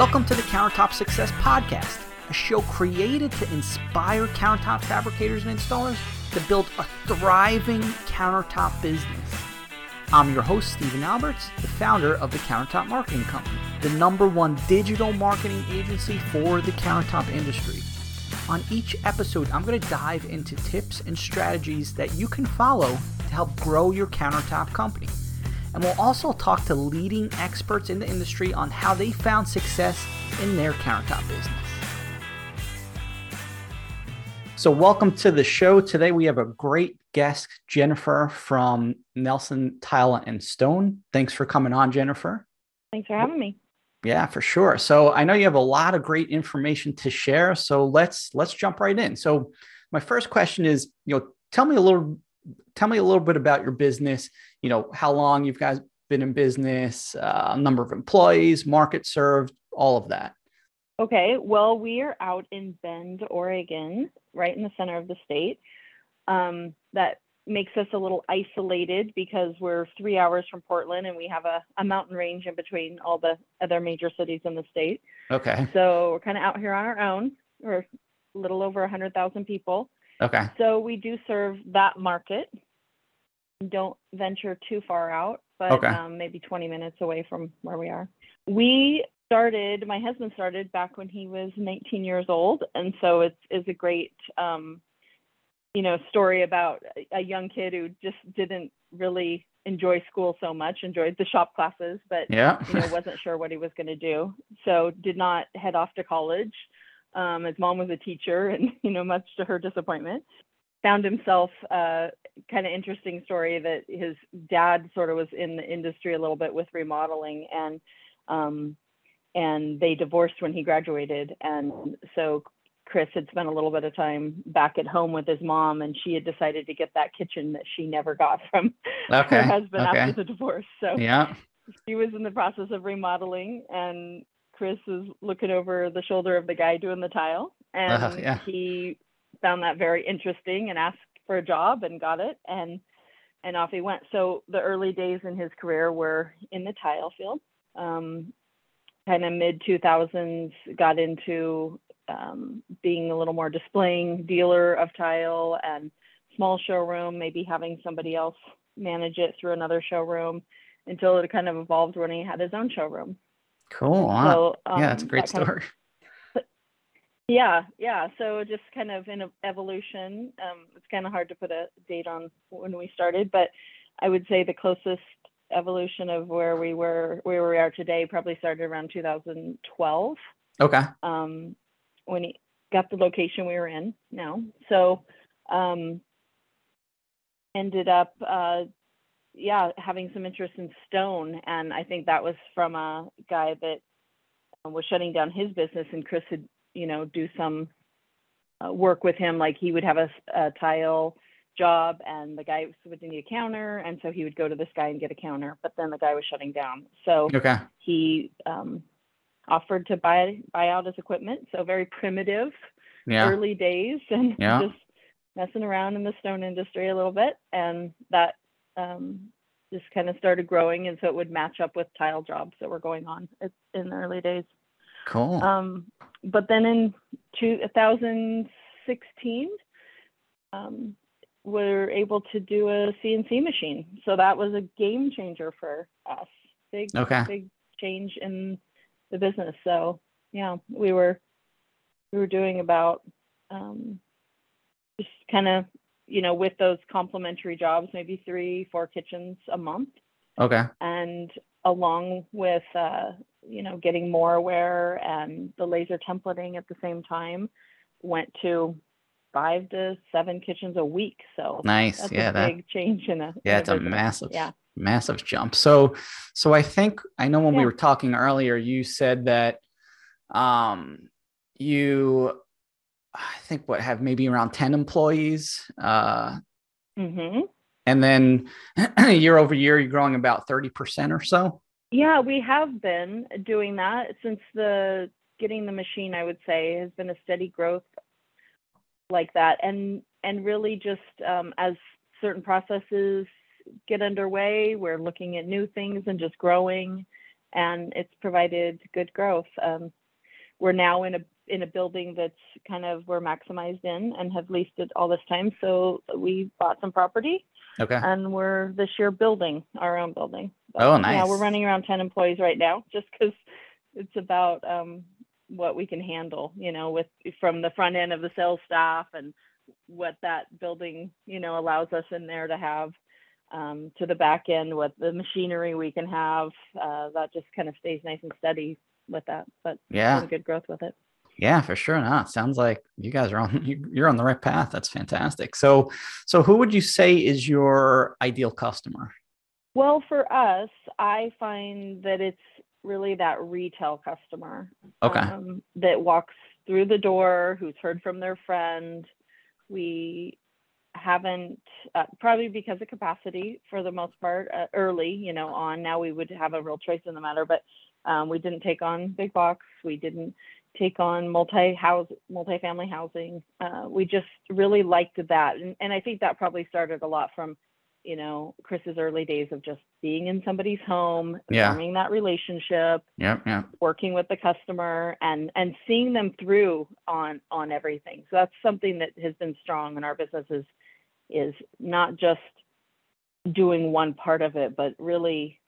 Welcome to the Countertop Success Podcast, a show created to inspire countertop fabricators and installers to build a thriving countertop business. I'm your host, Stephen Alberts, the founder of the Countertop Marketing Company, the number one digital marketing agency for the countertop industry. On each episode, I'm going to dive into tips and strategies that you can follow to help grow your countertop company and we'll also talk to leading experts in the industry on how they found success in their countertop business. So, welcome to the show. Today, we have a great guest, Jennifer from Nelson Tile and Stone. Thanks for coming on, Jennifer. Thanks for having me. Yeah, for sure. So, I know you have a lot of great information to share. So, let's let's jump right in. So, my first question is, you know, tell me a little tell me a little bit about your business you know, how long you've guys been in business, uh, number of employees, market served, all of that. Okay, well, we are out in Bend, Oregon, right in the center of the state. Um, that makes us a little isolated because we're three hours from Portland and we have a, a mountain range in between all the other major cities in the state. Okay. So we're kind of out here on our own. We're a little over 100,000 people. Okay. So we do serve that market don't venture too far out, but okay. um, maybe 20 minutes away from where we are. We started, my husband started back when he was 19 years old. And so it's, it's a great, um, you know, story about a young kid who just didn't really enjoy school so much, enjoyed the shop classes, but yeah. you know, wasn't sure what he was going to do. So did not head off to college. Um, his mom was a teacher and, you know, much to her disappointment, found himself uh, kind of interesting story that his dad sort of was in the industry a little bit with remodeling and um, and they divorced when he graduated and so Chris had spent a little bit of time back at home with his mom and she had decided to get that kitchen that she never got from okay. her husband okay. after the divorce so yeah she was in the process of remodeling and Chris was looking over the shoulder of the guy doing the tile and uh, yeah. he found that very interesting and asked for a job and got it and and off he went. So the early days in his career were in the tile field. Um, kind of mid 2000s, got into um, being a little more displaying dealer of tile and small showroom, maybe having somebody else manage it through another showroom until it kind of evolved when he had his own showroom. Cool. Wow. So, um, yeah, that's a great story. Of, yeah, yeah. So just kind of in evolution. Um, it's kind of hard to put a date on when we started, but I would say the closest evolution of where we were, where we are today, probably started around 2012. Okay. Um, when he got the location we were in now, so um, ended up, uh, yeah, having some interest in stone, and I think that was from a guy that was shutting down his business, and Chris had you know, do some uh, work with him. Like he would have a, a tile job and the guy would need a counter. And so he would go to this guy and get a counter, but then the guy was shutting down. So okay. he um, offered to buy, buy out his equipment. So very primitive yeah. early days and yeah. just messing around in the stone industry a little bit. And that um, just kind of started growing. And so it would match up with tile jobs that were going on in the early days. Cool. Um, but then in 2016, um, we're able to do a CNC machine. So that was a game changer for us. Big, okay. big change in the business. So yeah, we were we were doing about um, just kind of you know with those complementary jobs, maybe three, four kitchens a month. Okay. And along with uh, you know getting more aware and the laser templating at the same time went to five to seven kitchens a week so nice that's yeah a that big change in a yeah in it's a, a massive yeah massive jump so so i think i know when yeah. we were talking earlier you said that um you i think what have maybe around 10 employees uh mm-hmm. and then year over year you're growing about 30% or so yeah, we have been doing that since the getting the machine, I would say, has been a steady growth like that. And and really just um, as certain processes get underway, we're looking at new things and just growing and it's provided good growth. Um, we're now in a in a building that's kind of we're maximized in and have leased it all this time. So we bought some property. Okay. And we're this year building our own building. But, oh, nice. Yeah, we're running around ten employees right now, just because it's about um, what we can handle. You know, with from the front end of the sales staff and what that building you know allows us in there to have um, to the back end what the machinery we can have uh, that just kind of stays nice and steady with that but yeah good growth with it yeah for sure no, it sounds like you guys are on you're on the right path. That's fantastic. So so who would you say is your ideal customer? Well for us i find that it's really that retail customer okay. um, that walks through the door who's heard from their friend. We haven't uh, probably because of capacity for the most part uh, early you know on now we would have a real choice in the matter but um, we didn't take on big box. We didn't take on multi house multi-family housing. Uh, we just really liked that. And, and i think that probably started a lot from you know chris's early days of just being in somebody's home yeah. forming that relationship yeah yeah working with the customer and and seeing them through on on everything. So that's something that has been strong in our business is is not just doing one part of it but really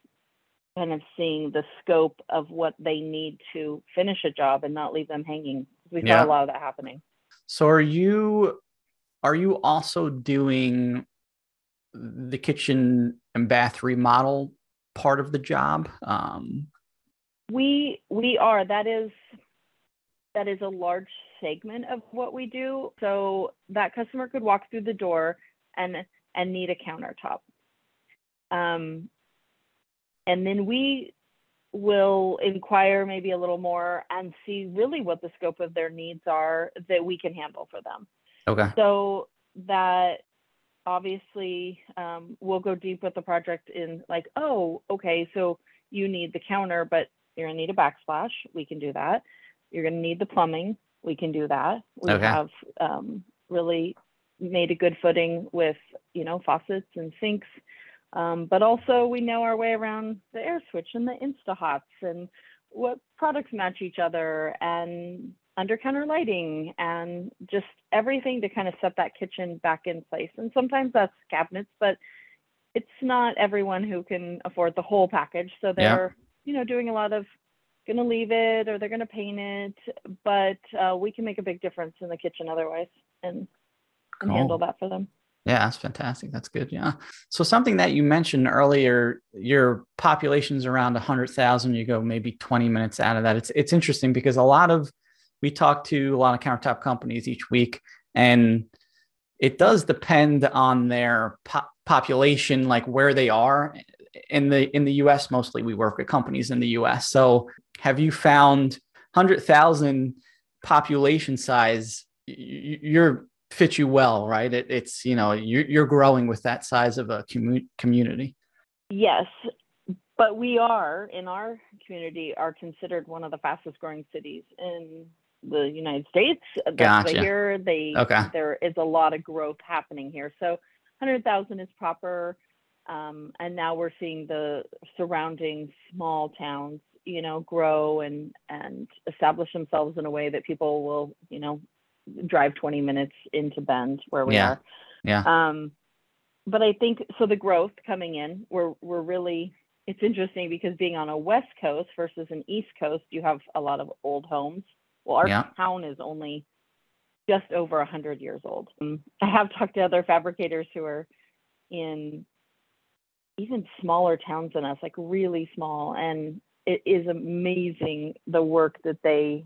kind of seeing the scope of what they need to finish a job and not leave them hanging we Yeah. saw a lot of that happening so are you are you also doing the kitchen and bath remodel part of the job um We we are. That is that is a large segment of what we do. So that customer could walk through the door and and need a countertop. Um, and then we will inquire maybe a little more and see really what the scope of their needs are that we can handle for them. okay So that obviously um, we'll go deep with the project in like, oh, okay, so you need the counter, but you're gonna need a backsplash. We can do that. You're gonna need the plumbing. We can do that. We Okay. have um, really made a good footing with you know faucets and sinks. Um, but also we know our way around the air switch and the Instahots and what products match each other and under counter lighting and just everything to kind of set that kitchen back in place. And sometimes that's cabinets, but it's not everyone who can afford the whole package. So they're, you know, doing a lot of gonna leave it or they're gonna paint it, but uh, we can make a big difference in the kitchen otherwise and, and handle that for them. Yeah, that's fantastic. That's good. Yeah. So something that you mentioned earlier, your population's around 100,000. You go maybe 20 minutes out of that. It's it's interesting because a lot of we talk to a lot of countertop companies each week, and it does depend on their po- population, like where they are in the in the U.S. Mostly, we work with companies in the U.S. So, have you found 100,000 population size? You're fit you well, right? It, it's you know you're, you're growing with that size of a commu- community. Yes, but we are in our community are considered one of the fastest growing cities in the United States. That's Gotcha. Hear. They Okay. there is a lot of growth happening here. So 100,000 is proper. Um, and now we're seeing the surrounding small towns, you know, grow and and establish themselves in a way that people will, you know, drive 20 minutes into Bend where we Yeah. are. Yeah. Um, but I think so. The growth coming in, we're we're really. It's interesting because being on a west coast versus an east coast, you have a lot of old homes. Well, our Yeah. town is only just over a hundred years old. Um, I have talked to other fabricators who are in even smaller towns than us, like really small, and it is amazing the work that they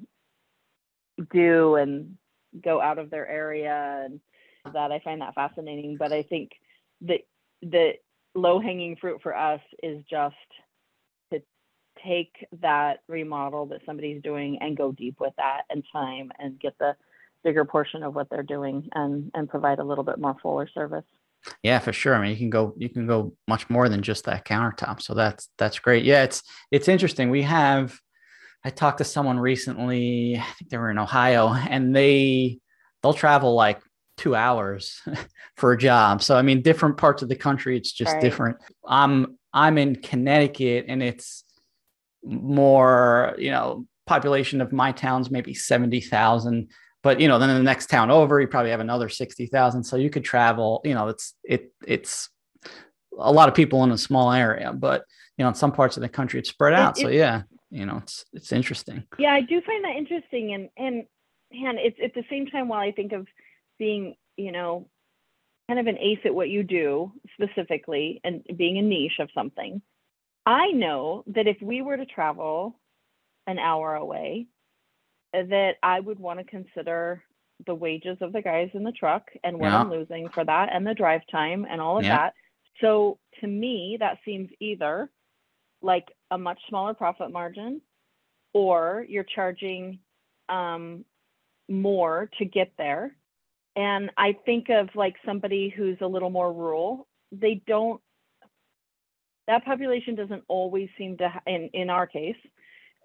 do and go out of their area and that I find that fascinating. But I think that the low hanging fruit for us is just to take that remodel that somebody's doing and go deep with that and time and get the bigger portion of what they're doing and and provide a little bit more fuller service. Yeah, for sure. I mean, you can go you can go much more than just that countertop. So that's that's great. Yeah, it's it's interesting. We have I talked to someone recently, I think they were in Ohio, and they they'll travel like two hours for a job. So I mean, different parts of the country, it's just Right. different. I'm I'm in Connecticut and it's more, you know, population of my town's maybe 70,000. But you know, then in the next town over, you probably have another 60,000. So you could travel, you know, it's it it's a lot of people in a small area, but you know, in some parts of the country it's spread out. It, so yeah, you know, it's it's interesting. Yeah, I do find that interesting and and and it's at the same time while I think of being, you know, kind of an ace at what you do specifically and being a niche of something, I know that if we were to travel an hour away, that I would want to consider the wages of the guys in the truck and what yeah. I'm losing for that and the drive time and all of yeah. that. So to me, that seems either like a much smaller profit margin or you're charging um, more to get there and I think of like somebody who's a little more rural, they don't, that population doesn't always seem to, in, in our case,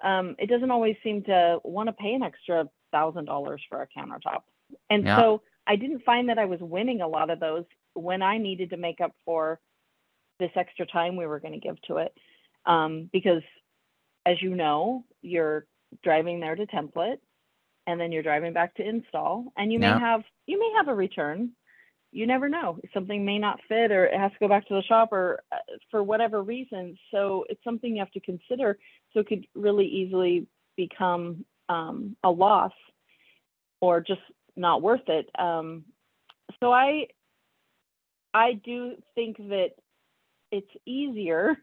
um, it doesn't always seem to want to pay an extra thousand dollars for a countertop. And yeah. so I didn't find that I was winning a lot of those when I needed to make up for this extra time we were going to give to it. Um, because as you know, you're driving there to template and then you're driving back to install and you may have you may have a return. You never know. Something may not fit or it has to go back to the shop or uh, for whatever reason. So it's something you have to consider. So it could really easily become um, a loss or just not worth it. Um, so i i do think that it's easier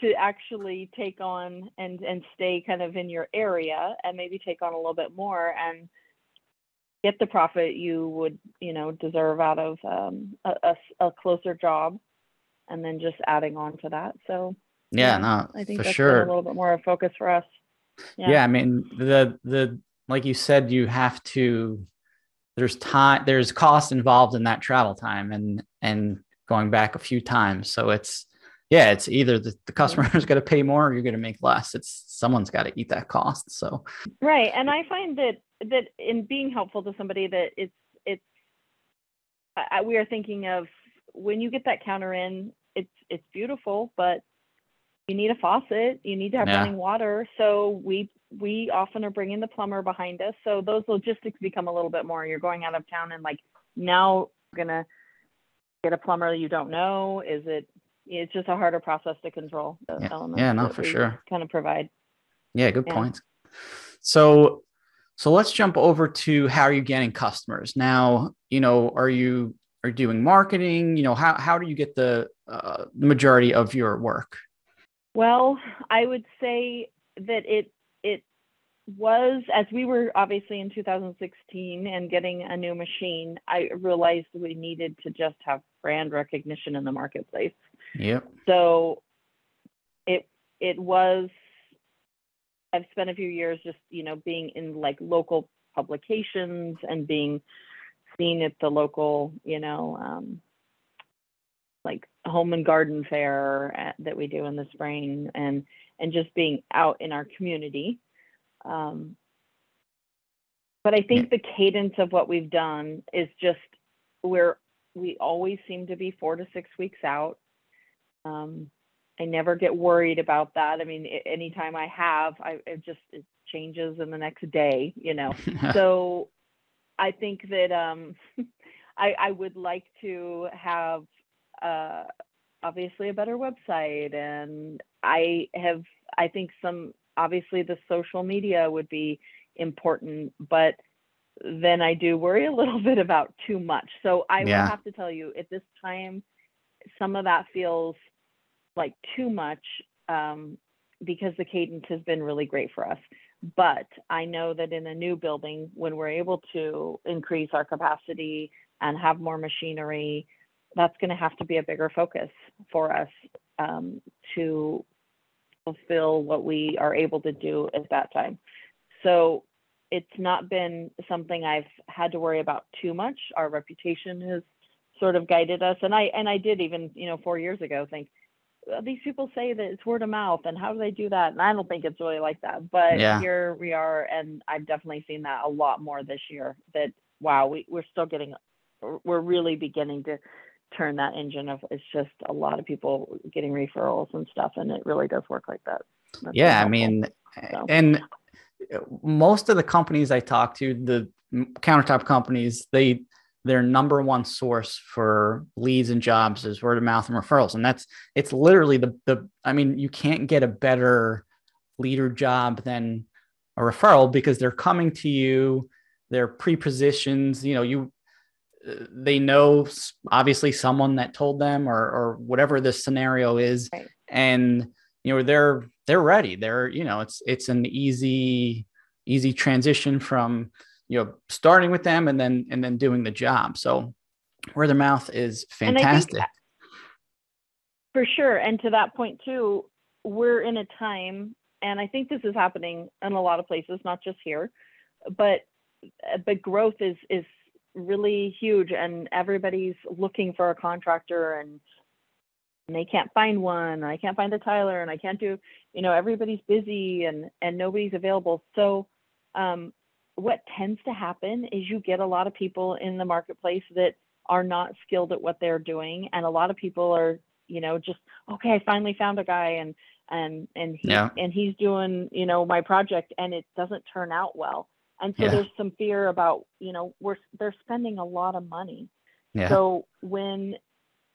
to actually take on and and stay kind of in your area and maybe take on a little bit more and get the profit you would you know deserve out of um, a, a, a, closer job and then just adding on to that. So yeah, yeah no i think for that's sure a little bit more of focus for us. Yeah. yeah i mean the the like you said you have to there's time there's cost involved in that travel time and and going back a few times. So it's yeah, it's either the, the customer is going to pay more or you're going to make less. It's someone's got to eat that cost. So right, and I find that that in being helpful to somebody that it's it's I, we are thinking of when you get that counter in, it's it's beautiful, but you need a faucet, you need to have yeah. running water. So we we often are bringing the plumber behind us. So those logistics become a little bit more. You're going out of town and like now gonna get a plumber you don't know. Is it it's just a harder process to control the yeah. elements. Yeah, no, for sure. Kind of provide. Yeah, good yeah. point. So, so let's jump over to how are you getting customers now? You know, are you are doing marketing? You know, how how do you get the uh, the majority of your work? Well, I would say that it it was as we were obviously in 2016 and getting a new machine, I realized we needed to just have brand recognition in the marketplace. Yep. So it it was I've spent a few years just, you know, being in like local publications and being seen at the local, you know, um, like home and garden fair at, that we do in the spring and and just being out in our community. Um, but I think the cadence of what we've done is just where we always seem to be four to six weeks out um, I never get worried about that. I mean, anytime I have, I it just it changes in the next day, you know. so I think that um, I, I would like to have uh, obviously a better website, and I have I think some obviously the social media would be important, but then I do worry a little bit about too much. So I yeah. will have to tell you at this time, some of that feels like too much um, because the cadence has been really great for us. But I know that in a new building, when we're able to increase our capacity and have more machinery, that's going to have to be a bigger focus for us um, to fulfill what we are able to do at that time. So it's not been something I've had to worry about too much. Our reputation has sort of guided us, and I and I did even you know four years ago think Uh, these people say that it's word of mouth and how do they do that and i don't think it's really like that but yeah. here we are and i've definitely seen that a lot more this year that wow we, we're still getting we're really beginning to turn that engine of it's just a lot of people getting referrals and stuff and it really does work like that That's yeah i mean so. and uh, most of the companies i talk to the countertop companies they their number one source for leads and jobs is word of mouth and referrals. And that's it's literally the the i mean you can't get a better leader job than a referral because they're coming to you they're pre-positions you know you they know obviously someone that told them or or whatever the scenario is. Right. and you know they're they're ready. They're you know it's it's an easy easy transition from you know starting with them and then and then doing the job. So word of mouth is fantastic. for sure. And to that point too we're in a time and i think this is happening in a lot of places not just here but but growth is is really huge and everybody's looking for a contractor and and they can't find one i can't find a tiler and i can't do you know everybody's busy and and nobody's available. So um, what tends to happen is you get a lot of people in the marketplace that are not skilled at what they're doing and a lot of people are you know just okay i finally found a guy and and and he, yeah. and he's doing you know my project and it doesn't turn out well and so yeah. there's some fear about you know we're they're spending a lot of money yeah. so when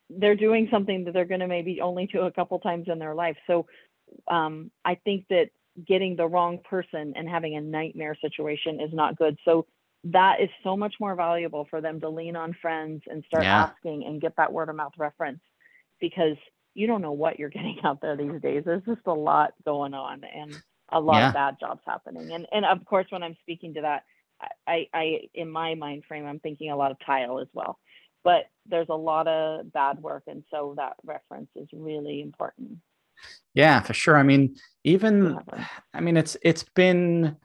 they're doing something that they're going to maybe only do a couple times in their life so um, i think that getting the wrong person and having a nightmare situation is not good so that is so much more valuable for them to lean on friends and start yeah. asking and get that word of mouth reference because you don't know what you're getting out there these days there's just a lot going on and a lot yeah. of bad jobs happening. And and of course, when I'm speaking to that, I, I in my mind frame, I'm thinking a lot of tile as well. But there's a lot of bad work, and so that reference is really important. Yeah, for sure. I mean, even I mean, it's it's been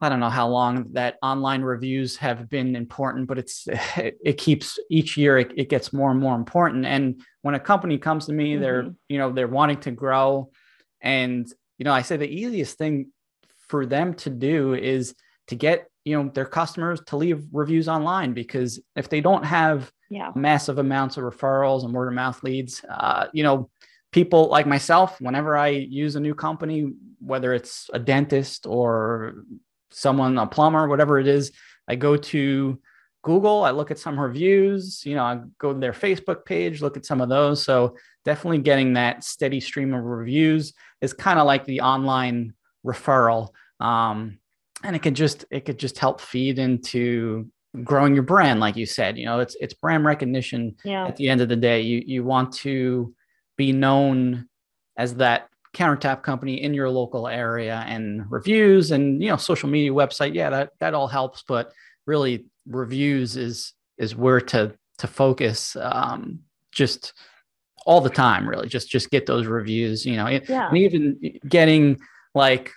I don't know how long that online reviews have been important, but it's it, it keeps each year it, it, gets more and more important. And when a company comes to me, mm-hmm. they're you know they're wanting to grow, and you know, I say the easiest thing for them to do is to get, you know, their customers to leave reviews online because if they don't have yeah. massive amounts of referrals and word of mouth leads, uh, you know, people like myself, whenever I use a new company, whether it's a dentist or someone, a plumber, whatever it is, I go to Google, I look at some reviews, you know, I go to their Facebook page, look at some of those. So definitely getting that steady stream of reviews is kind of like the online referral. Um, and it could just it could just help feed into growing your brand, like you said. You know, it's it's brand recognition yeah. at the end of the day. You you want to be known as that countertop company in your local area and reviews and you know social media website yeah that that all helps but really reviews is is where to to focus um, just all the time really just just get those reviews you know yeah. and even getting like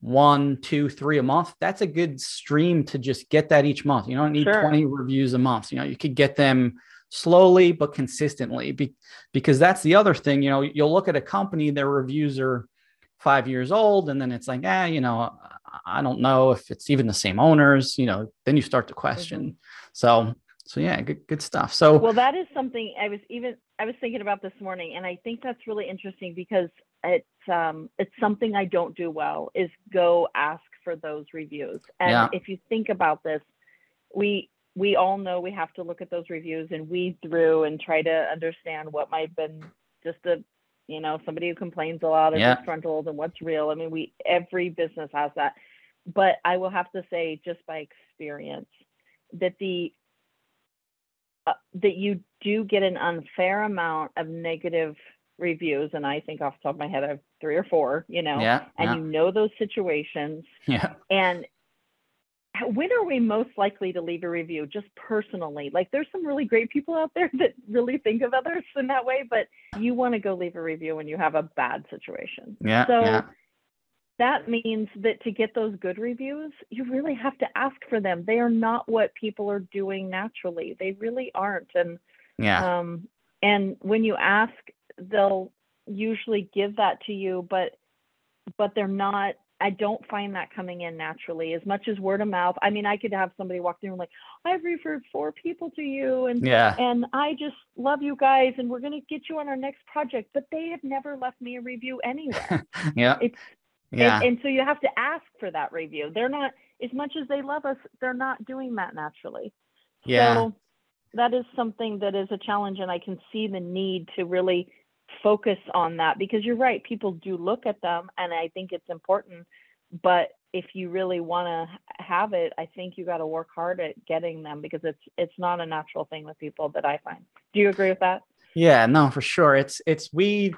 one two three a month that's a good stream to just get that each month you don't need sure. 20 reviews a month you know you could get them slowly but consistently be, because that's the other thing you know you'll look at a company their reviews are five years old and then it's like ah you know I don't know if it's even the same owners, you know, then you start to question. Mm-hmm. So, so yeah, good, good stuff. So, well, that is something I was even, I was thinking about this morning, and I think that's really interesting because it's, um, it's something I don't do well is go ask for those reviews. And yeah. if you think about this, we, we all know we have to look at those reviews and weed through and try to understand what might have been just a you know somebody who complains a lot of yeah. disgruntled and what's real i mean we every business has that but i will have to say just by experience that the uh, that you do get an unfair amount of negative reviews and i think off the top of my head i have three or four you know yeah, and yeah. you know those situations yeah and when are we most likely to leave a review? Just personally. Like there's some really great people out there that really think of others in that way but you want to go leave a review when you have a bad situation. Yeah so yeah. that means that to get those good reviews you really have to ask for them. They are not what people are doing naturally. They really aren't. And yeah. um and when you ask they'll usually give that to you but but they're not I don't find that coming in naturally as much as word of mouth. I mean, I could have somebody walk through and like, I've referred four people to you and Yeah. and I just love you guys and we're gonna get you on our next project, but they have never left me a review anywhere. Yeah. It's Yeah. and, and so you have to ask for that review. They're not as much as they love us, they're not doing that naturally. Yeah. So that is something that is a challenge and I can see the need to really focus on that because you're right, people do look at them and I think it's important, but if you really want to have it, I think you got to work hard at getting them because it's it's not a natural thing with people that I find. Do you agree with that? Yeah, no, for sure. It's it's we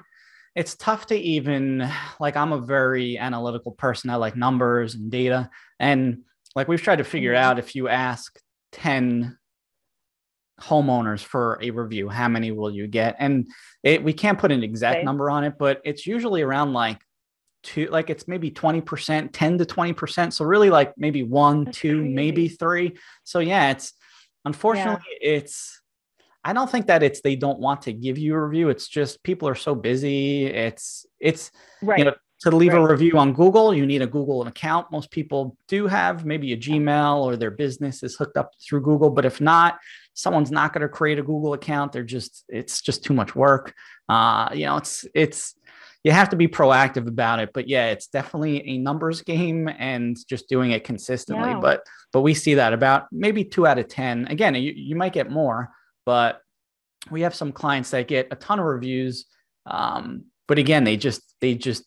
it's tough to even like I'm a very analytical person. I like numbers and data. And like we've tried to figure Mhm. out if you ask 10 homeowners for a review, how many will you get? And it we can't put an exact Okay. number on it, but it's usually around like two, like it's maybe 20%, 10 to 20%. So really like maybe one, That's two, maybe three. So yeah, it's unfortunately it's I don't think that it's they don't want to give you a review. It's just people are so busy. It's it's Right. you know to leave a review on Google, you need a Google account. Most people do have maybe a Gmail or their business is hooked up through Google. But if not, someone's not going to create a Google account. They're just it's just too much work. Uh, you know, it's it's you have to be proactive about it. But yeah, it's definitely a numbers game and just doing it consistently. Yeah. But but we see that about maybe two out of ten. Again, you, you might get more, but we have some clients that get a ton of reviews. Um, but again, they just they just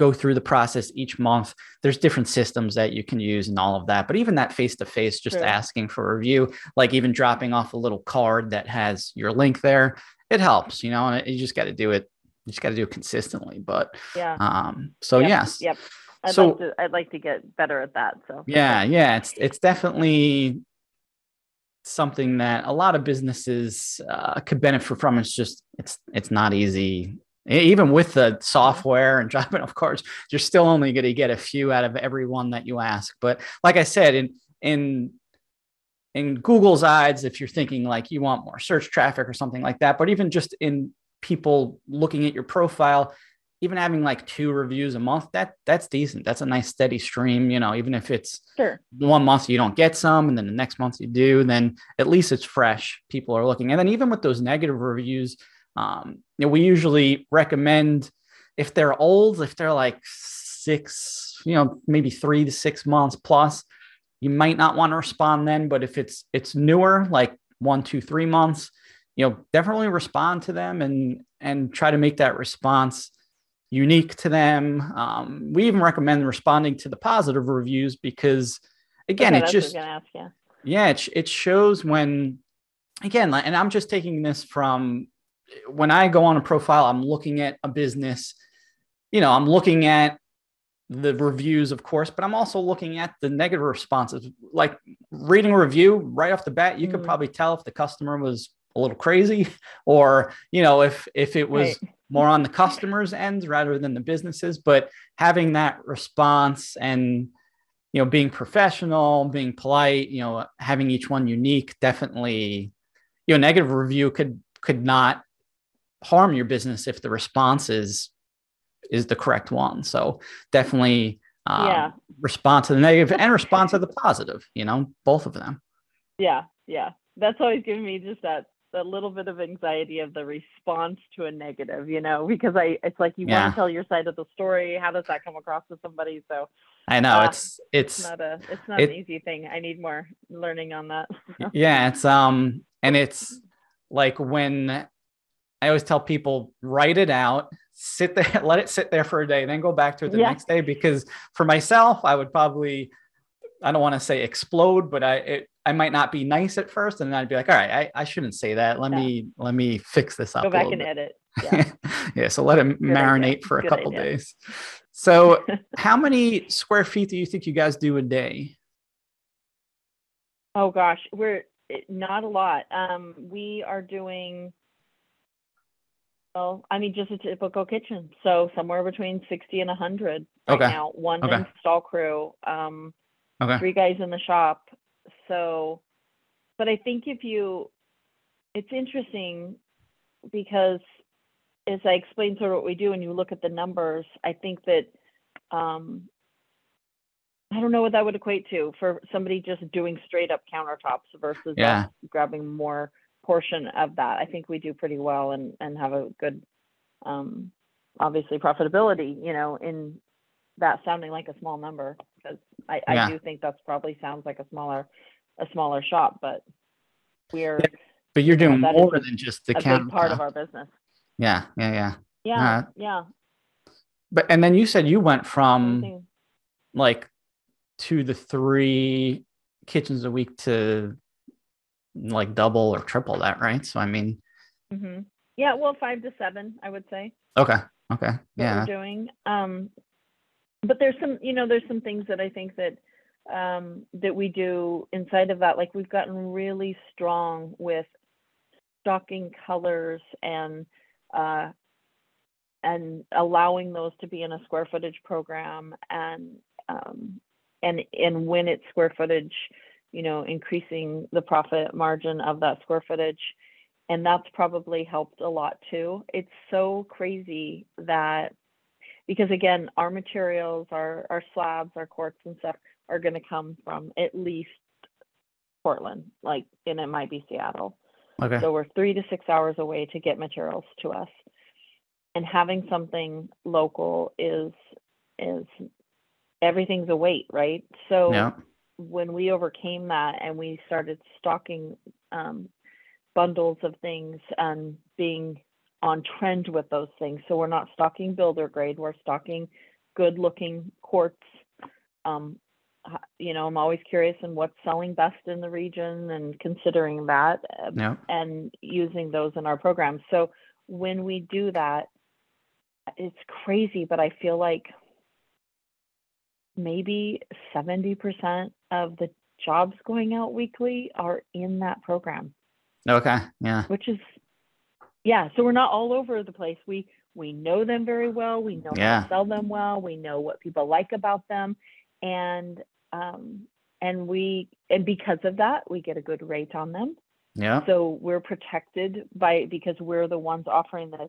go through the process each month. There's different systems that you can use and all of that. But even that face to face, just asking for a review, like even dropping off a little card that has your link there, it helps, you know, and you just got to do it. You just got to do it consistently. But yeah. um, so Yep, yes, Yep. I'd So- like to I'd like to get better at that. So yeah, yeah, it's it's definitely something that a lot of businesses uh, could benefit from. It's just it's it's not easy. Even with the software and dropping of course you're still only going to get a few out of every one that you ask. But like I said, in in in Google's eyes, if you're thinking like you want more search traffic or something like that, but even just in people looking at your profile, even having like two reviews a month, that that's decent. That's a nice steady stream, you know, even if it's Sure. one month you don't get some and then the next month you do, then at least it's fresh. People are looking. And then even with those negative reviews, um, you know, we usually recommend if they're old, if they're like six, you know, maybe three to six months plus, you might not want to respond then. But if it's it's newer, like one, two, three months, you know, definitely respond to them and and try to make that response unique to them. Um, we even recommend responding to the positive reviews because again, Okay, it that's what I was just ask you. yeah, it, it shows when, again, and I'm just taking this from when I go on a profile, I'm looking at a business, you know, I'm looking at the reviews, of course, but I'm also looking at the negative responses. Like reading a review right off the bat, you could Mhm. probably tell if the customer was a little crazy or, you know, if, if it was Right. more on the customer's end rather than the businesses but having that response and you know being professional being polite you know having each one unique definitely you know negative review could could not harm your business if the response is is the correct one so definitely um, Yeah. respond to the negative and respond to the positive you know both of them Yeah, yeah. That's always given me just that that little bit of anxiety of the response to a negative, you know, because I it's like you Yeah. want to tell your side of the story. How does that come across to somebody? So i know Ah, it's it's it's not a it's not it- an easy thing. I need more learning on that. yeah it's um and it's like when i always tell people write it out sit there let it sit there for a day then go back to it the Yeah. next day because for myself i would probably i don't want to say explode but i it, i might not be nice at first and then i'd be like all right i, I shouldn't say that let Yeah. me let me fix this up Go back and bit. edit. Yeah. yeah so let it idea. marinate for a Good couple idea. days so how many square feet do you think you guys do a day Oh gosh, we're not a lot. Um, we are doing. Well, I mean, just a typical kitchen, so somewhere between sixty and hundred right Okay. now. One Okay. install crew, um, okay three guys in the shop. So, but I think if you, it's interesting because as I explain sort of what we do, and you look at the numbers, I think that um, I don't know what that would equate to for somebody just doing straight up countertops versus Yeah. grabbing more portion of that. I think we do pretty well and and have a good, um, obviously profitability. You know, in that sounding like a small number because I, Yeah. Do think that's probably sounds like a smaller a smaller shop, but we're But you're doing more than just the a big part of our business. yeah, yeah, yeah. Yeah, Uh, yeah. But and then you said you went from like two to three kitchens a week to like double or triple that, right? So I mean, mhm. Yeah, well, five to seven, I would say. okay, okay, yeah, we're doing. Um, but there's some, you know, there's some things that I think that um, that we do inside of that. Like we've gotten really strong with stocking colors and uh, and allowing those to be in a square footage program and um, and and when it's square footage, you know, increasing the profit margin of that square footage and that's probably helped a lot too. It's so crazy that because again, our materials, our our slabs, our quartz and stuff are going to come from at least Portland, like and it might be Seattle. okay, So we're three to six hours away to get materials to us, and having something local is is everything's a wait, right? So yeah, when we overcame that and we started stocking um, bundles of things and being on trend with those things. So we're not stocking builder grade, we're stocking good looking quartz. Um, you know, I'm always curious in what's selling best in the region and considering that uh, yeah, and using those in our programs. So when we do that, it's crazy, but I feel like maybe 70% of the jobs going out weekly are in that program, okay, yeah, which is yeah, so we're not all over the place. We we know them very well, we know how to sell them well, we know what people like about them. And um and we and because of that, we get a good rate on them. yeah, So we're protected by because we're the ones offering the,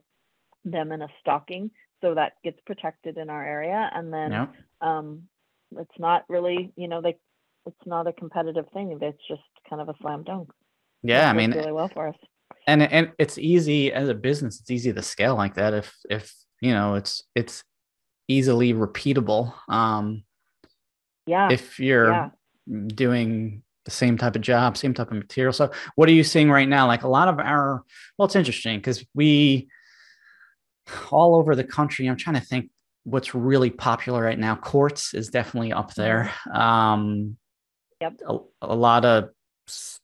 them in a stocking, so that gets protected in our area. And then yeah, um, it's not really, you know, like it's not a competitive thing. It's just kind of a slam dunk. yeah. I mean, really well for us. and and it's easy as a business. It's easy to scale like that if if you know it's it's easily repeatable. Um, Yeah, if you're yeah. doing the same type of job, same type of material. So, what are you seeing right now? Like a lot of our, well, it's interesting because we all over the country. I'm trying to think what's really popular right now. Quartz is definitely up there. Um, Yep. A, a lot of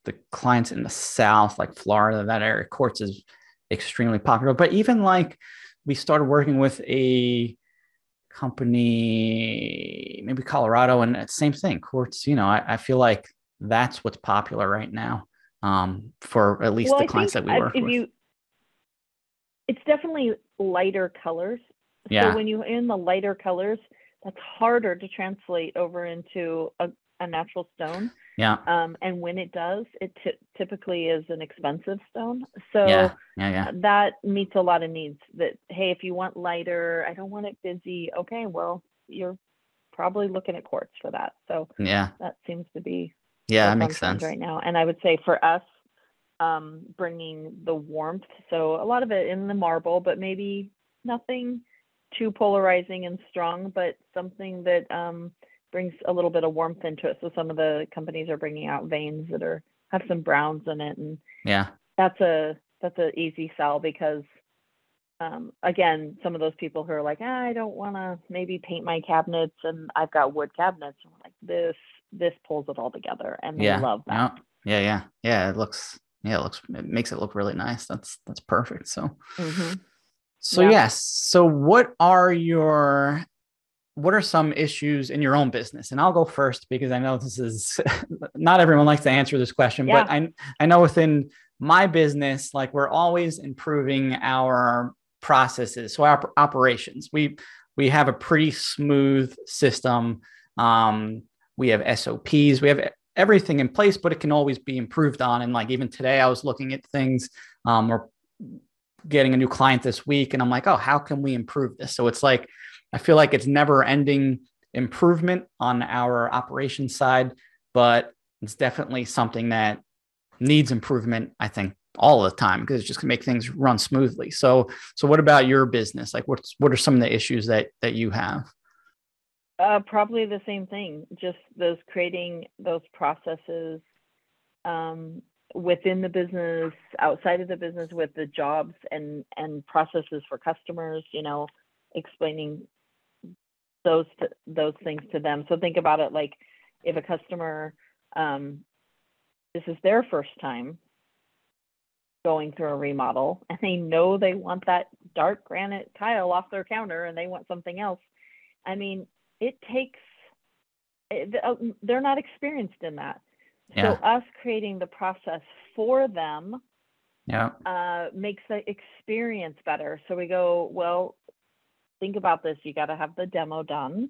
the clients in the South, like Florida, that area, quartz is extremely popular. But even like we started working with a company, maybe Colorado, and it's same thing. Quartz, you know, I, I feel like that's what's popular right now um, for at least well, the I clients that we work with. you, it's definitely lighter colors. Yeah. So when you're in the lighter colors, that's harder to translate over into a, a natural stone. yeah, Um, and when it does, it ty- typically is an expensive stone. So yeah, yeah, yeah, that meets a lot of needs. That hey, if you want lighter, I don't want it busy. Okay, well, you're probably looking at quartz for that. So yeah, that seems to be yeah. That makes sense. right now. And I would say for us, um, bringing the warmth. So a lot of it in the marble, but maybe nothing too polarizing and strong, but something that um, brings a little bit of warmth into it. So some of the companies are bringing out veins that are have some browns in it, and Yeah, that's a that's an easy sell because um, again, some of those people who are like, ah, I don't want to maybe paint my cabinets, and I've got wood cabinets. I'm like, this this pulls it all together, and they yeah, love that. yeah, yeah, yeah, yeah. It looks, yeah, it looks, it makes it look really nice. That's that's perfect. So, hmm so Yeah. yes. So, what are your what are some issues in your own business? And I'll go first because I know this is not everyone likes to answer this question, but I I know within my business, like we're always improving our processes, so our operations. We we have a pretty smooth system. Um, we have SOPs. We have everything in place, but it can always be improved on. And like even today, I was looking at things. Um, we're getting a new client this week, and I'm like, oh, how can we improve this? So it's like I feel like it's never ending improvement on our operations side, but it's definitely something that needs improvement, I think, all the time because it's just gonna make things run smoothly. So so what about your business? Like what's what are some of the issues that that you have? Uh, probably the same thing. Just those creating those processes um, within the business, outside of the business, with the jobs and and processes for customers. You know, explaining those to, those things to them. So think about it like if a customer um, this is their first time going through a remodel and they know they want that dark granite tile off their counter and they want something else. I mean, it takes uh, they're not experienced in that. Yeah. So us creating the process for them yeah. uh, makes the experience better. So we go, well, think about this. You got to have the demo done,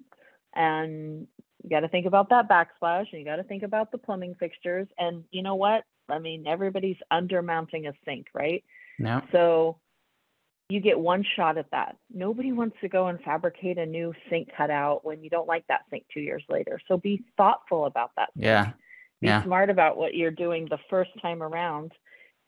and you got to think about that backsplash, and you got to think about the plumbing fixtures. And you know what? I mean, everybody's undermounting a sink, right? Yeah. So you get one shot at that. Nobody wants to go and fabricate a new sink cutout when you don't like that sink two years later. So be thoughtful about that. Sink. Yeah. Be yeah. smart about what you're doing the first time around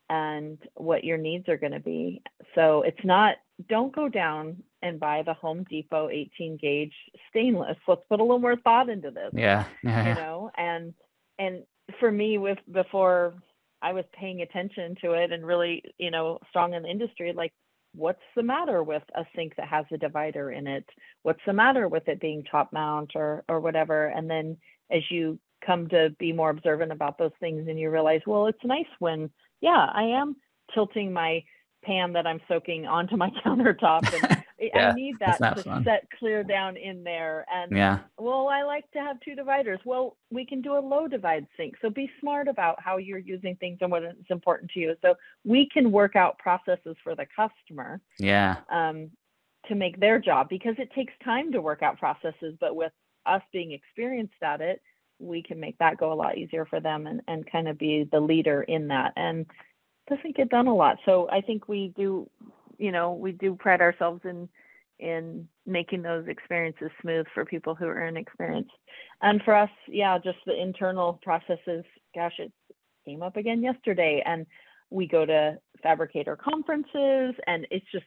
and what your needs are going to be. So it's not, don't go down and buy the Home Depot 18 gauge stainless. Let's put a little more thought into this. Yeah. yeah. You know, and, and for me, with before I was paying attention to it and really, you know, strong in the industry, like what's the matter with a sink that has a divider in it? What's the matter with it being top mount or or whatever? And then as you come to be more observant about those things and you realize, well, it's nice when, yeah, I am tilting my pan that I'm soaking onto my countertop and yeah, I need that to fun. set clear down in there. And yeah, well, I like to have two dividers. Well, we can do a low divide sink. So be smart about how you're using things and what is important to you. So we can work out processes for the customer. Yeah. Um, to make their job because it takes time to work out processes, but with us being experienced at it, we can make that go a lot easier for them and, and kind of be the leader in that. And doesn't get done a lot. So I think we do you know we do pride ourselves in in making those experiences smooth for people who are inexperienced and for us yeah just the internal processes gosh it came up again yesterday and we go to fabricator conferences and it's just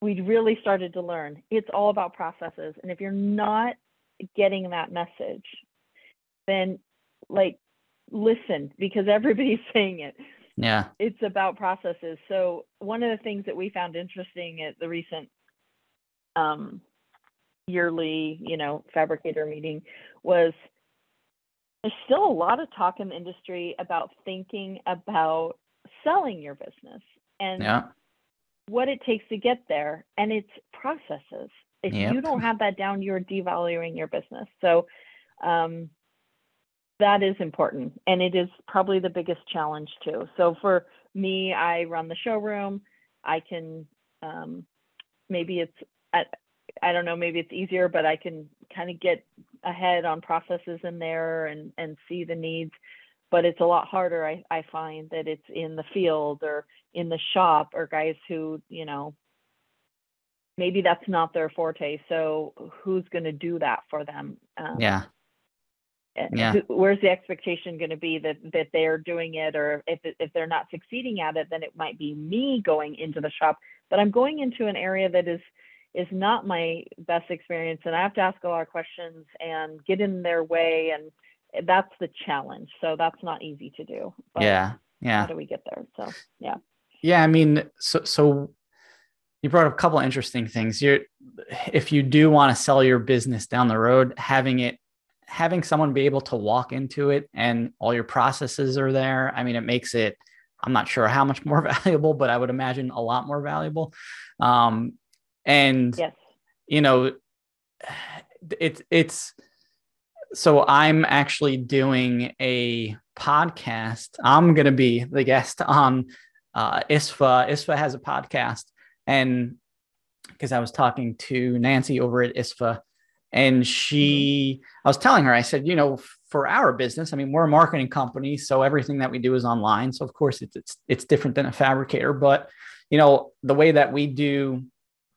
we really started to learn it's all about processes and if you're not getting that message then like listen because everybody's saying it yeah. It's about processes. So one of the things that we found interesting at the recent um, yearly, you know, fabricator meeting was there's still a lot of talk in the industry about thinking about selling your business and yeah. what it takes to get there. And it's processes. If yep. you don't have that down, you're devaluing your business. So um, that is important and it is probably the biggest challenge too. So for me i run the showroom. I can um, maybe it's at, i don't know maybe it's easier but i can kind of get ahead on processes in there and and see the needs but it's a lot harder I, I find that it's in the field or in the shop or guys who you know maybe that's not their forte so who's going to do that for them? Um, yeah yeah. where's the expectation going to be that that they're doing it or if if they're not succeeding at it then it might be me going into the shop. But i'm going into an area that is is not my best experience and i have to ask a lot of questions and get in their way and that's the challenge. So that's not easy to do but yeah yeah. how do we get there? So yeah. Yeah i mean so so you brought up a couple interesting things. You if you do want to sell your business down the road having it having someone be able to walk into it and all your processes are there, I mean, it makes it, I'm not sure how much more valuable, but I would imagine a lot more valuable. Um, and, yes. you know, it's, it's, so I'm actually doing a podcast. I'm going to be the guest on uh, ISFA. ISFA has a podcast. And because I was talking to Nancy over at ISFA and she, mm-hmm. I was telling her, I said, you know, for our business, I mean, we're a marketing company, so everything that we do is online. So of course, it's it's it's different than a fabricator, but you know, the way that we do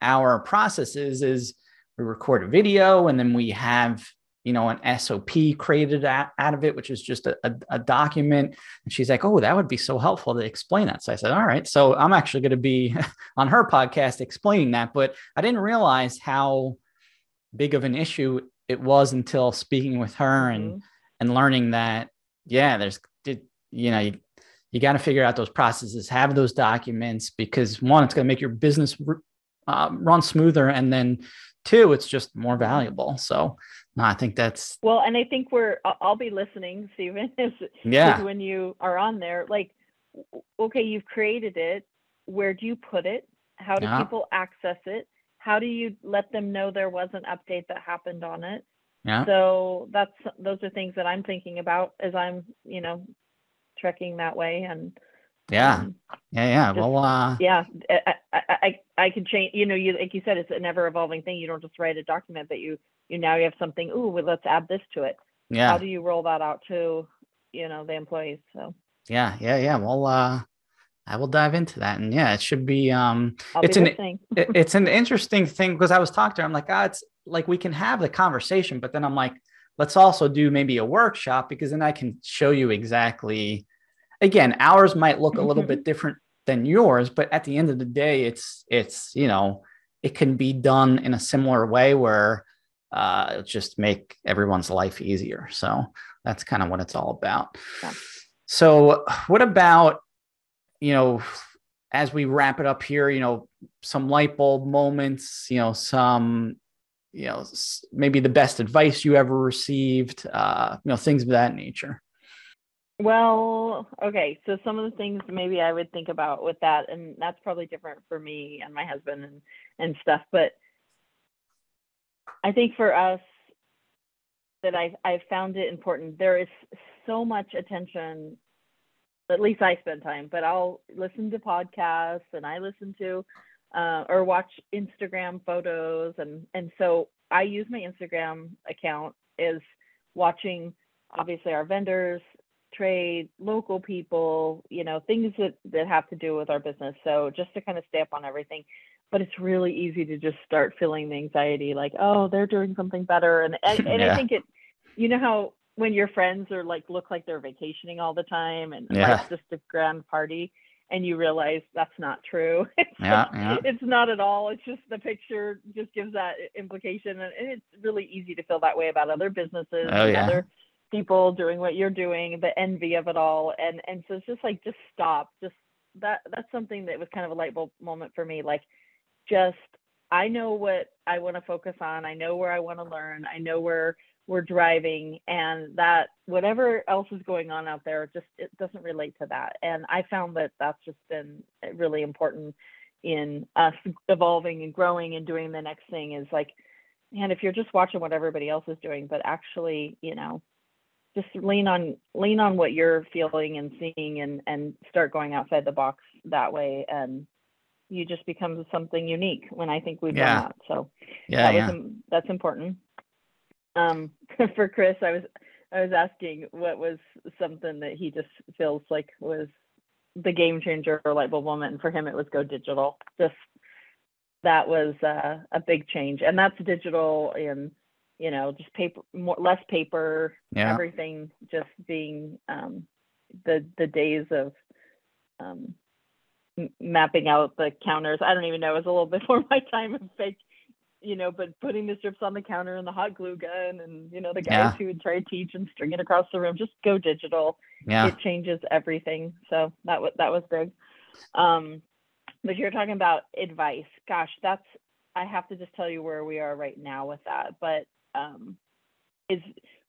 our processes is we record a video and then we have you know an sop created out, out of it which is just a, a, a, document. And she's like oh that would be so helpful to explain that. So i said all right. So i'm actually going to be on her podcast explaining that but i didn't realize how big of an issue it was until speaking with her and mm-hmm. and learning that yeah there's you know you, you got to figure out those processes have those documents because one it's going to make your business uh, run smoother and then two it's just more valuable. So no, i think that's well and i think we're i'll be listening stephen is, yeah. when you are on there like okay you've created it. Where do you put it? How do yeah. people access it how do you let them know there was an update that happened on it? Yeah. So that's those are things that i'm thinking about as i'm you know trekking that way and yeah. um, yeah yeah. just, well uh yeah I, I i i can change you know you like you said it's an ever evolving thing. You don't just write a document that you you now you have something ooh well, let's add this to it. Yeah. How do you roll that out to you know the employees? So yeah yeah yeah. Well uh I will dive into that. And yeah, it should be um I'll it's be an it, it's an interesting thing because I was talking to her. I'm like, ah, it's like we can have the conversation, but then I'm like, let's also do maybe a workshop because then I can show you exactly again, ours might look a little bit mm-hmm. different than yours, but at the end of the day, it's it's you know, it can be done in a similar way where uh just make everyone's life easier. So that's kind of what it's all about. Yeah. So what about you know, as we wrap it up here, you know, some light bulb moments, you know, some, you know, maybe the best advice you ever received, uh, you know, things of that nature. Well, okay. So some of the things maybe I would think about with that, and that's probably different for me and my husband and, and stuff. But I think for us that I've, I've found it important, there is so much attention at least I spend time, but I'll listen to podcasts and I listen to uh, or watch Instagram photos. And and so I use my Instagram account as watching obviously our vendors trade local people you know things that that have to do with our business. So just to kind of stay up on everything but it's really easy to just start feeling the anxiety like oh they're doing something better. And and, and yeah. i think it you know how when your friends are like look like they're vacationing all the time and yeah. life's just a grand party and you realize that's not true. It's, yeah, yeah. it's not at all. It's just the picture just gives that implication and it's really easy to feel that way about other businesses oh, and yeah. other people doing what you're doing, the envy of it all. And and so it's just like just stop. Just that that's something that was kind of a light bulb moment for me. Like just I know what I want to focus on. I know where I want to learn. I know where we're driving and that whatever else is going on out there just it doesn't relate to that and i found that that's just been really important in us evolving and growing and doing the next thing is like and if you're just watching what everybody else is doing but actually you know just lean on lean on what you're feeling and seeing and and start going outside the box that way and you just become something unique when i think we've yeah. done that so yeah, that yeah. Was, that's important um, for Chris, I was I was asking what was something that he just feels like was the game changer or light bulb moment. for him, it was go digital. Just that was uh, a big change, and that's digital and you know just paper, more less paper, yeah. everything just being um, the the days of um, mapping out the counters. I don't even know. It was a little before my time of fake you know, but putting the strips on the counter and the hot glue gun and, you know, the guys yeah. who would try to teach and string it across the room, just go digital. Yeah. It changes everything. So that was, that was big. Um, but you're talking about advice. Gosh, that's, I have to just tell you where we are right now with that. But, um, is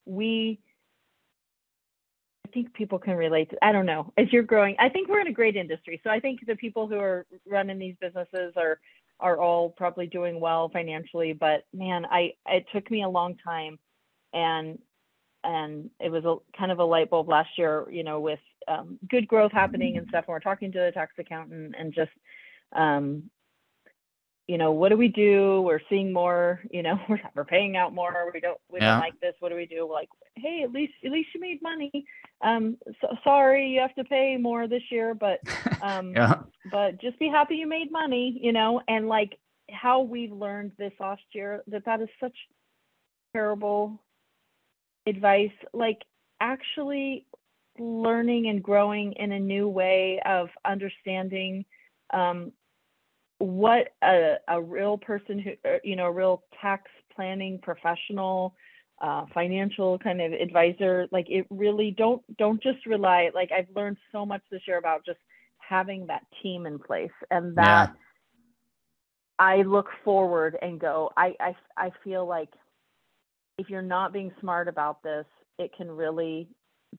we, I think people can relate to, I don't know, as you're growing, I think we're in a great industry. So I think the people who are running these businesses are, are all probably doing well financially but man i it took me a long time. And and it was a kind of a light bulb last year you know with um, good growth happening and stuff. And we're talking to the tax accountant and just um, you know what do we do we're seeing more you know we're, we're paying out more we don't we yeah. don't like this what do we do we're like hey at least at least you made money um so, sorry you have to pay more this year but um yeah. but just be happy you made money you know and like how we've learned this last year that that is such terrible advice. Like actually learning and growing in a new way of understanding um, what a, a real person who, uh, you know, a real tax planning professional, uh, financial kind of advisor, like it really don't don't just rely. Like I've learned so much this year about just having that team in place, and that yeah. I look forward and go. I I I feel like if you're not being smart about this, it can really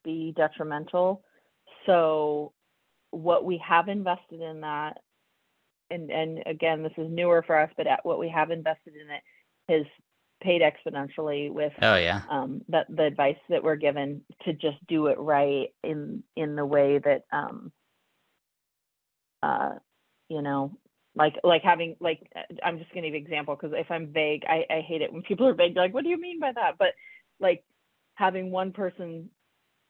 be detrimental. So what we have invested in that and and again this is newer for us but what we have invested in it has paid exponentially with oh yeah. um that the advice that we're given to just do it right in in the way that um uh you know like like having like i'm just going to give an example because if i'm vague I, I hate it when people are vague like what do you mean by that? But like having one person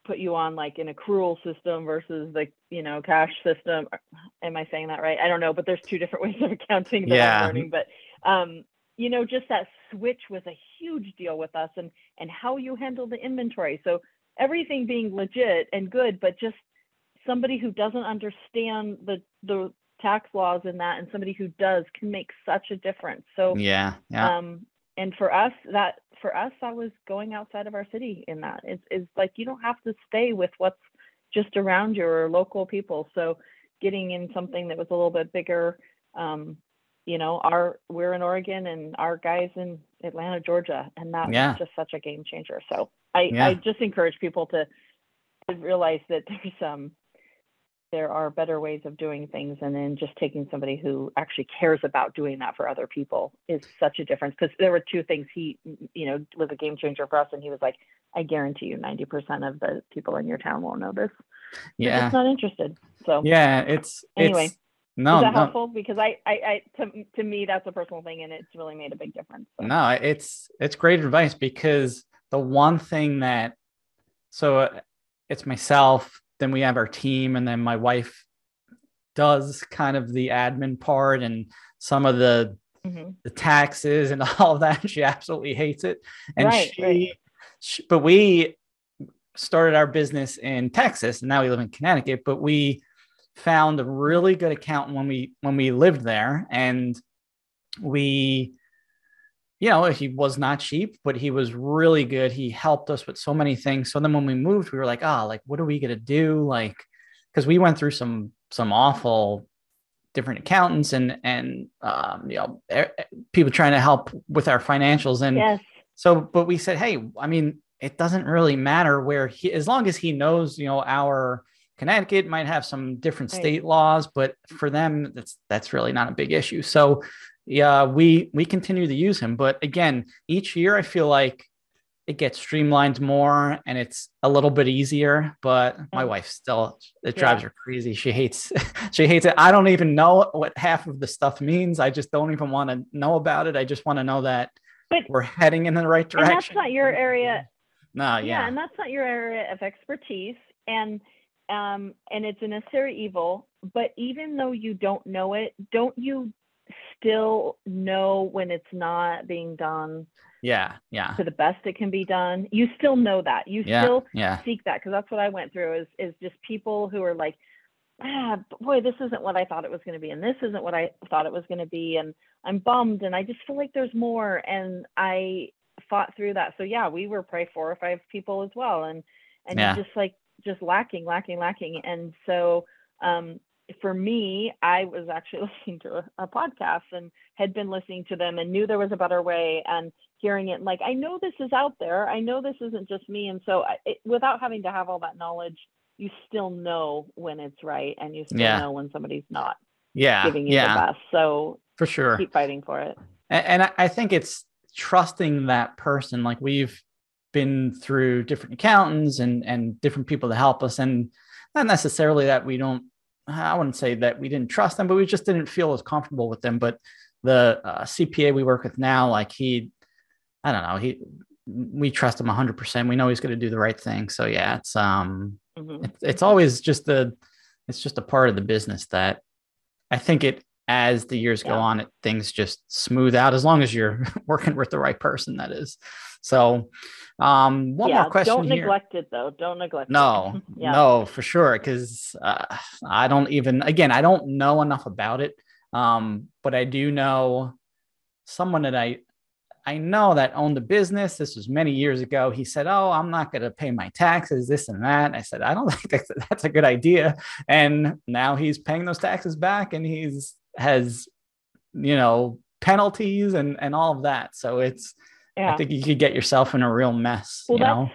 put you on like an accrual system versus the you know cash system am i saying that right i don't know but there's two different ways of accounting that yeah. i'm learning but um you know just that switch was a huge deal with us and and how you handle the inventory so everything being legit and good but just somebody who doesn't understand the the tax laws in that and somebody who does can make such a difference so yeah, yeah. um and for us that for us that was going outside of our city in that it's, it's like you don't have to stay with what's just around you or local people so getting in something that was a little bit bigger um, you know our we're in oregon and our guys in atlanta georgia and that's yeah. just such a game changer so i yeah. i just encourage people to, to realize that there's um there are better ways of doing things and then just taking somebody who actually cares about doing that for other people is such a difference because there were two things he you know was a game changer for us and he was like i guarantee you 90% of the people in your town won't know this yeah They're just not interested so yeah it's anyway it's, no, is that no. helpful? Because I, I, I, to, to me, that's a personal thing, and it's really made a big difference. So. No, it's it's great advice because the one thing that, so uh, it's myself, then we have our team and then my wife does kind of the admin part and some of the mm-hmm. the taxes and all of that she absolutely hates it and right, she, right. she, but we started our business in texas and now we live in connecticut but we found a really good accountant when we when we lived there and we you know, he was not cheap, but he was really good. He helped us with so many things. So then when we moved, we were like, oh, like, what are we gonna do? Like, because we went through some some awful different accountants and and um, you know people trying to help with our financials and yes. so but we said hey i mean it doesn't really matter where he as long as he knows you know our connecticut might have some different state right. laws but for them that's that's really not a big issue so yeah, we we continue to use him, but again, each year I feel like it gets streamlined more and it's a little bit easier. But my wife still it drives yeah. her crazy. She hates she hates it. I don't even know what half of the stuff means. I just don't even want to know about it. I just want to know that but, we're heading in the right direction. that's not your area. No, yeah. yeah, and that's not your area of expertise. And um, and it's a necessary evil. But even though you don't know it, don't you still know when it's not being done yeah yeah. to the best it can be done. You still know that. You yeah, still yeah. seek that because that's what i went through is is just people who are like ah boy this isn't what i thought it was going to be and this isn't what i thought it was going to be and i'm bummed and i just feel like there's more and i fought through that. So yeah we were probably four or five people as well and and yeah. just like just lacking lacking lacking. And so um for me, I was actually listening to a, a, podcast and had been listening to them and knew there was a better way and hearing it. Like, I know this is out there. I know this isn't just me. And so, it, without having to have all that knowledge, you still know when it's right and you still yeah. know when somebody's not yeah. giving you yeah. the best. So, for sure, keep fighting for it. And, and I think it's trusting that person. Like, we've been through different accountants and and different people to help us and not necessarily that we don't I wouldn't say that we didn't trust them, but we just didn't feel as comfortable with them. But the uh, CPA we work with now, like he, I don't know, he, we trust him 100%. We know he's going to do the right thing. So yeah, it's um, mm-hmm. it, it's always just the, it's just a part of the business that I think it as the years go on, it, things just smooth out as long as you're working with the right person. That is. So, um, one yeah, more question don't here. neglect it though. Don't neglect No, it. yeah. no, for sure. Because uh, I don't even, again, I don't know enough about it. Um, but I do know someone that I, I know that owned a business. This was many years ago. He said, "Oh, I'm not going to pay my taxes, this and that." I said, "I don't think that's, that's a good idea." And now he's paying those taxes back, and he's has, you know, penalties and and all of that. So it's, Yeah. I think you could get yourself in a real mess. Well, you know?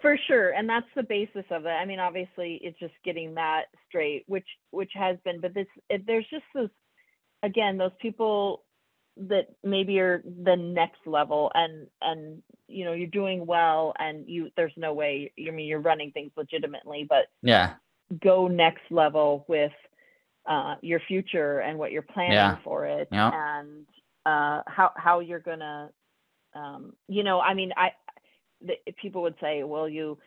for sure, and that's the basis of it. I mean, obviously, it's just getting that straight, which which has been, but this it, there's just those again those people that maybe are the next level, and and you know you're doing well, and you there's no way. I mean, you're running things legitimately, but Yeah. go next level with uh, your future and what you're planning Yeah. for it Yeah. and uh, how how you're gonna um, you know I mean I the, people would say well you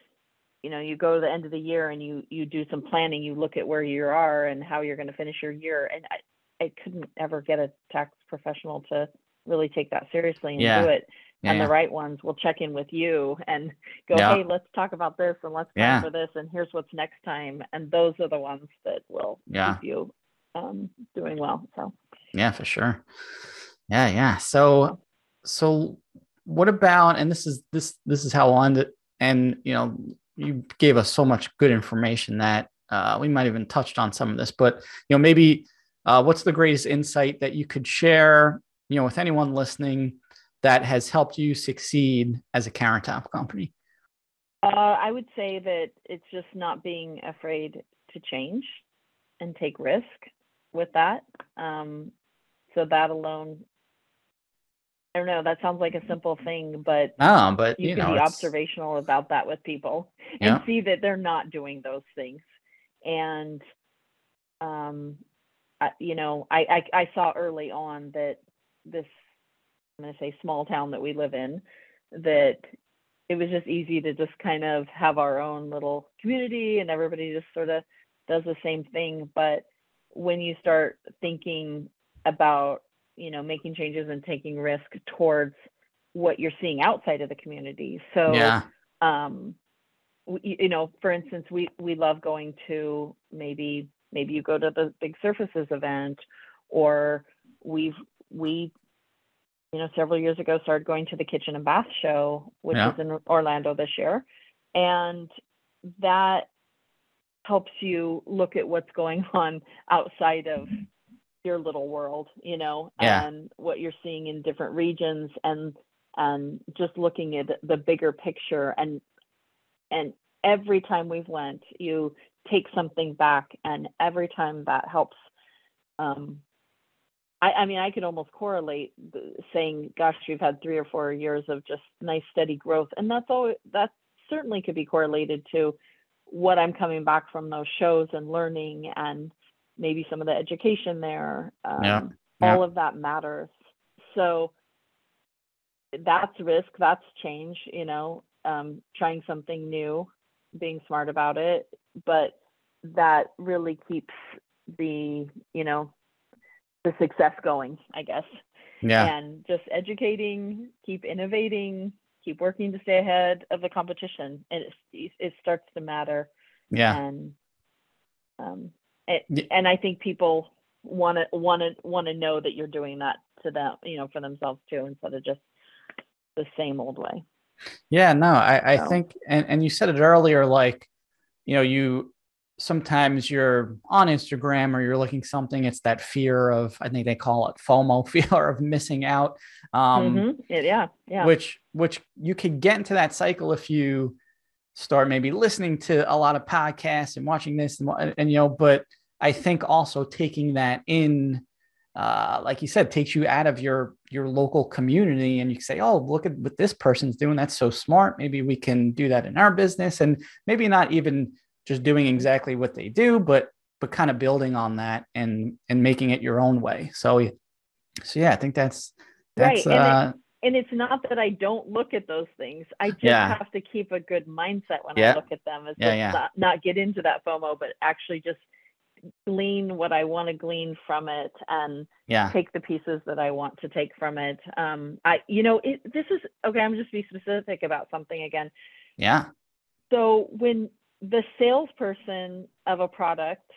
you know you go to the end of the year and you you do some planning you look at where you are and how you're going to finish your year and I, I couldn't ever get a tax professional to really take that seriously and Yeah. do it Yeah. and yeah. the right ones will check in with you and go, hey, let's talk about this and let's plan for this and here's what's next time. And those are the ones that will keep you um, doing well. So Yeah, for sure. Yeah, yeah. So, so what about? And this is this this is how end it. And you know, you gave us so much good information that uh, we might even touched on some of this. But you know, maybe uh, what's the greatest insight that you could share? You know, with anyone listening that has helped you succeed as a countertop company. uh, I would say that it's just not being afraid to change and take risk with that. Um, so that alone, I don't know, that sounds like a simple thing, but No, but you, you, can know, be it's- observational about that with people and Yeah. see that they're not doing those things and um I, you know I, I i saw early on that this i'm going to say small town that we live in that it was just easy to just kind of have our own little community and everybody just sort of does the same thing but when you start thinking about you know making changes and taking risk towards what you're seeing outside of the community. So yeah, um we, you know for instance we we love going to maybe maybe you go to the big surfaces event or we've we you know several years ago started going to the kitchen and bath show which Yeah. is in orlando this year. And that helps you look at what's going on outside of your little world you know Yeah. and what you're seeing in different regions and and just looking at the bigger picture and and every time we've went you take something back and every time that helps um I, I mean i could almost correlate the, saying gosh we've had three or four years of just nice steady growth and that's all that certainly could be correlated to what i'm coming back from those shows and learning and maybe some of the education there um, Yeah, yeah. all of that matters. So that's risk that's change you know um, trying something new being smart about it. But that really keeps the you know the success going i guess. Yeah, and just educating keep innovating keep working to stay ahead of the competition. And it, it starts to matter. Yeah, and um it, and i think people want to want to want to know that you're doing that to them you know for themselves too instead of just the same old way Yeah, no, I, I So- think, and, and you said it earlier, like, you know, you sometimes you're on Instagram or you're looking something, it's that fear of, I think they call it FOMO, fear of missing out. Um, Mhm. yeah yeah yeah which which you could get into that cycle if you start maybe listening to a lot of podcasts and watching this and, and you know but i think also taking that in uh, like you said takes you out of your your local community and you say oh look at what this person's doing. That's so smart. Maybe we can do that in our business. And maybe not even just doing exactly what they do but but kind of building on that and and making it your own way. So so yeah i think that's that's Right, uh and it's not that I don't look at those things. I just Yeah. have to keep a good mindset when Yeah. I look at them. It's Yeah, yeah. Not, not get into that FOMO, but actually just glean what I want to glean from it and yeah take the pieces that I want to take from it. Um, I, you know, it, this is okay. I'm just be specific about something again. yeah So when the salesperson of a product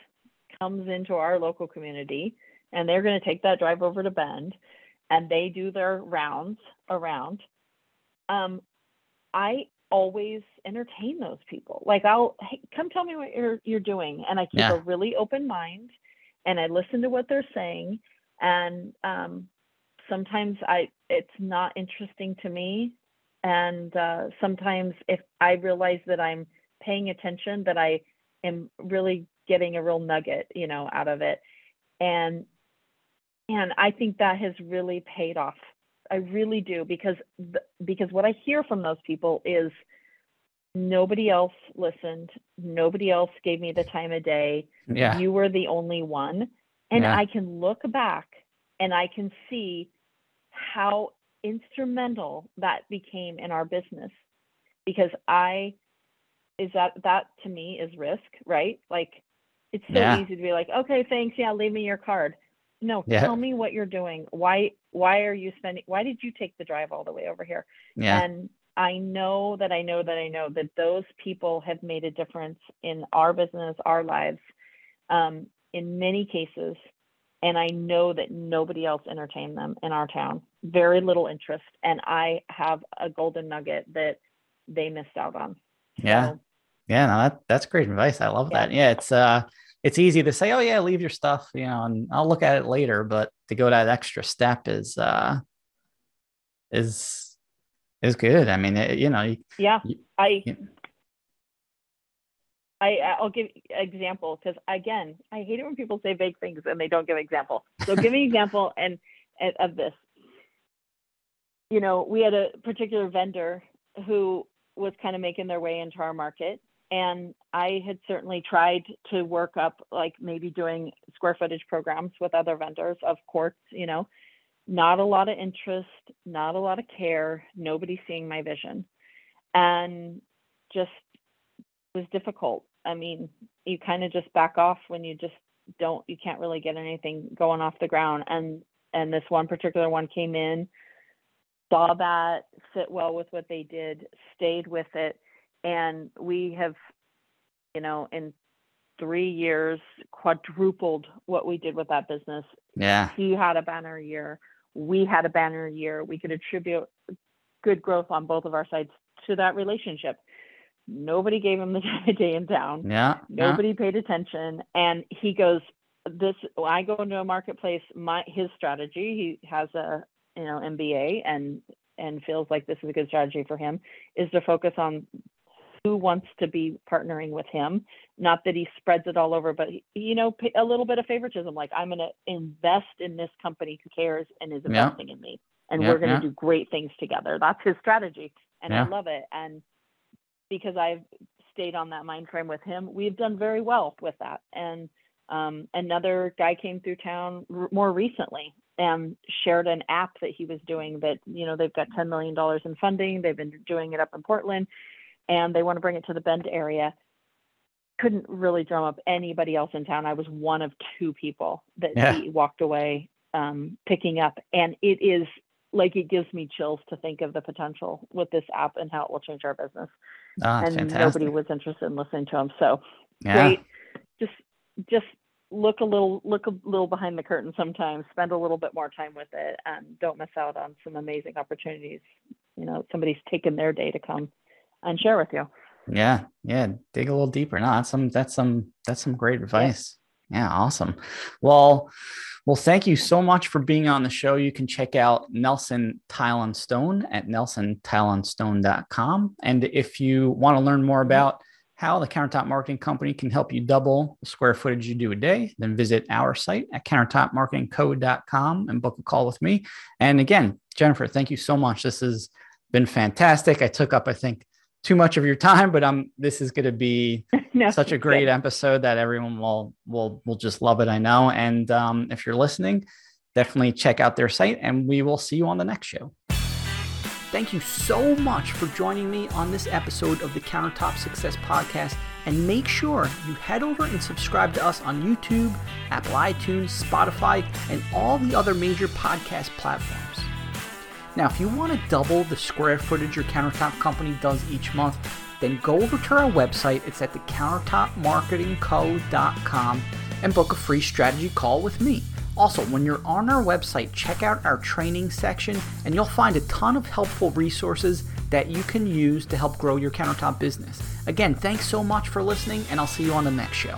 comes into our local community and they're going to take that drive over to Bend and they do their rounds around, um, I always entertain those people. Like I'll hey, come tell me what you're you're doing, and I keep Yeah. a really open mind, and I listen to what they're saying, and um, sometimes I it's not interesting to me, and uh, sometimes if I realize that I'm paying attention, that I am really getting a real nugget, you know, out of it, and and I think that has really paid off. I really do because because what I hear from those people is nobody else listened, nobody else gave me the time of day. yeah You were the only one, and Yeah. I can look back and I can see how instrumental that became in our business because I is that that to me is risk, right? Like it's so Yeah. easy to be like, okay, thanks, yeah, leave me your card. No, Yeah. tell me what you're doing. Why why are you spending why did you take the drive all the way over here? yeah And I know that I know that I know that those people have made a difference in our business, our lives, um, in many cases. And I know that nobody else entertained them in our town. Very little interest. And I have a golden nugget that they missed out on. Yeah. So, Yeah, no, that that's great advice. I love Yeah. that. Yeah, it's uh it's easy to say, oh yeah, leave your stuff, you know, and I'll look at it later, but to go that extra step is uh is is good. I mean, it, you know, you- yeah, You- I. yeah. I, I'll give example because again, I hate it when people say vague things and they don't give example. So give me example and, and of this. You know, we had a particular vendor who was kind of making their way into our market, and I had certainly tried to work up like maybe doing square footage programs with other vendors of quartz. You know, not a lot of interest, not a lot of care, nobody seeing my vision, and just was difficult. I mean, you kind of just back off when you just don't you can't really get anything going off the ground and and this one particular one came in saw that fit well with what they did stayed with it and we have you know in 3 years quadrupled what we did with that business. Yeah, he had a banner year. We had a banner year. We could attribute good growth on both of our sides to that relationship. Nobody gave him the time of day in town. Yeah, yeah, nobody paid attention. And he goes this i go into a marketplace my his strategy he has a you know mba and and feels like this is a good strategy for him is to focus on who wants to be partnering with him. Not that he spreads it all over but you know a little bit of favoritism. Like i'm going to invest in this company who cares and is Yeah. investing in me and Yeah, we're going to yeah. do great things together. That's his strategy and Yeah. i love it. And because i've stayed on that mind frame with him we've done very well with that. And um, another guy came through town r- more recently and shared an app that he was doing that you know they've got 10 million dollars in funding. They've been doing it up in portland and they want to bring it to the bend area couldn't really drum up anybody else in town i was one of two people that Yeah. he walked away um, picking up and it is like it gives me chills to think of the potential with this app and how it will change our business Ah, and fantastic. nobody was interested in listening to him so yeah, great. Just just look a little look a little behind the curtain sometimes. Spend a little bit more time with it, and don't miss out on some amazing opportunities. You know, somebody's taken their day to come and share with you. yeah, yeah. Dig a little deeper. No, that's some that's some that's some great advice. Yeah, awesome. Well, well, thank you so much for being on the show. You can check out Nelson Tile and Stone at nelsontileandstone.com. And if you want to learn more about how the Countertop Marketing Company can help you double the square footage you do a day, then visit our site at countertopmarketingco.com and book a call with me. And again, Jennifer, thank you so much. This has been fantastic. I took up, I think, too much of your time, but um, this is going to be No, such a great good. episode that everyone will will will just love it. I know. And um, if you're listening, definitely check out their site, and we will see you on the next show. Thank you so much for joining me on this episode of the Countertop Success Podcast. And make sure you head over and subscribe to us on YouTube, Apple iTunes, Spotify, and all the other major podcast platforms. Now, if you want to double the square footage your countertop company does each month, then go over to our website. It's at thecountertopmarketingco.com and book a free strategy call with me. Also, when you're on our website, check out our training section and you'll find a ton of helpful resources that you can use to help grow your countertop business. Again, thanks so much for listening, and I'll see you on the next show.